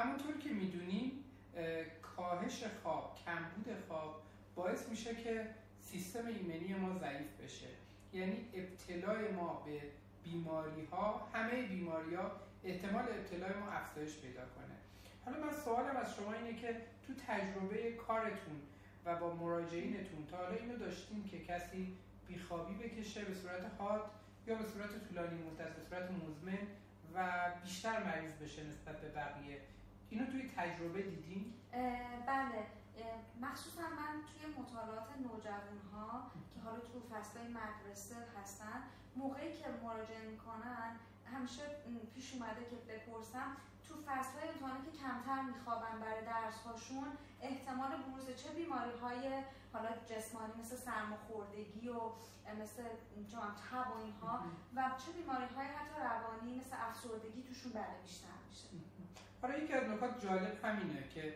همونطور که می‌دونیم کاهش خواب کمبود خواب باعث میشه که سیستم ایمنی ما ضعیف بشه. یعنی ابتلای ما به بیماری ها همه بیماری ها احتمال ابتلای ما افزایش پیدا کنه. حالا من سوالم از شما اینه که تو تجربه کارتون و با مراجعینتون تا حالا اینو داشتیم که کسی بیخوابی بکشه به صورت حاد یا به صورت طولانی مدت به صورت مزمن و بیشتر مریض بشه نسبت به بقیه اینو توی تجربه دیدین؟ بله. مخصوصا من توی مطالعات نوجوان ها که حالا تو فصل مدرسه هستن موقعی که مراجعه می‌کنن همیشه پیش اومده که بپرسم تو فصل های امتحانی که کمتر میخوابن برای درس هاشون احتمال بروز چه بیماری های حالا جسمانی مثل سرماخوردگی و مثل تب و اینها و چه بیماری های حتی روانی مثل افسردگی توشون بله بیشتر. حالا یکی از نکات جالب همینه که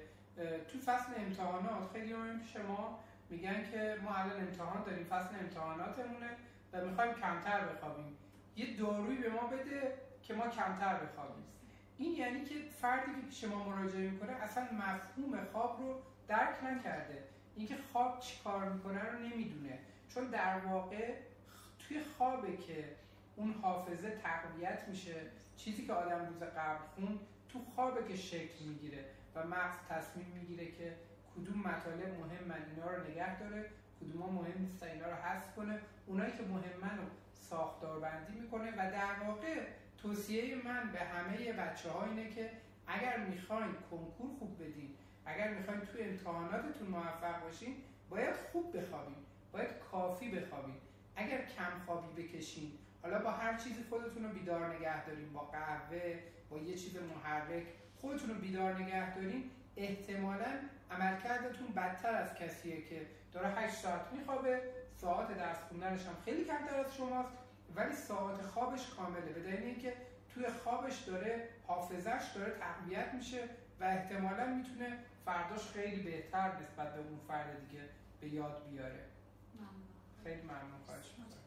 تو فصل امتحانات خیلی هم پیش ما میگن که ما الان امتحان داریم فصل امتحاناتمونه و می‌خوایم کمتر بخوابیم. یه دارویی به ما بده که ما کمتر بخوابیم. این یعنی که فردی که پیش ما مراجعه می‌کنه اصلا مفهوم خواب رو درک نکرده. اینکه خواب چی کار می‌کنه رو نمی‌دونه. چون در واقع توی خوابه که اون حافظه تقویت میشه. چیزی که آدم روز قبل خون تو خوابه که شکل می‌گیره و مغز تصمیم می‌گیره که کدوم مطالب مهم اینا رو نگه داره کدوم ها مهم نیست اینا رو حذف کنه. اونایی که مهمن رو ساختار بندی می‌کنه و در واقع توصیه من به همه بچه ها اینه که اگر می‌خواین کنکور خوب بدین اگر می‌خواین تو امتحاناتتون موفق باشین باید خوب بخوابین باید کافی بخوابین. اگر کم خوابی بکشین حالا با هر چیزی خودتون رو بیدار نگه دارین با قهوه با یه چیز محرک خودتون رو بیدار نگه دارین احتمالا عملکردتون بدتر از کسیه که داره 8 ساعت میخوابه ساعت درس خوندنش هم خیلی کمتر از شماست ولی ساعت خوابش کامله. به دلیل اینکه توی خوابش داره حافظش داره تقویت میشه و احتمالا می‌تونه فرداش خیلی بهتر نسبت به اون فرد دیگه به یاد بیاره. ممنون. خیلی ممنون. خواهش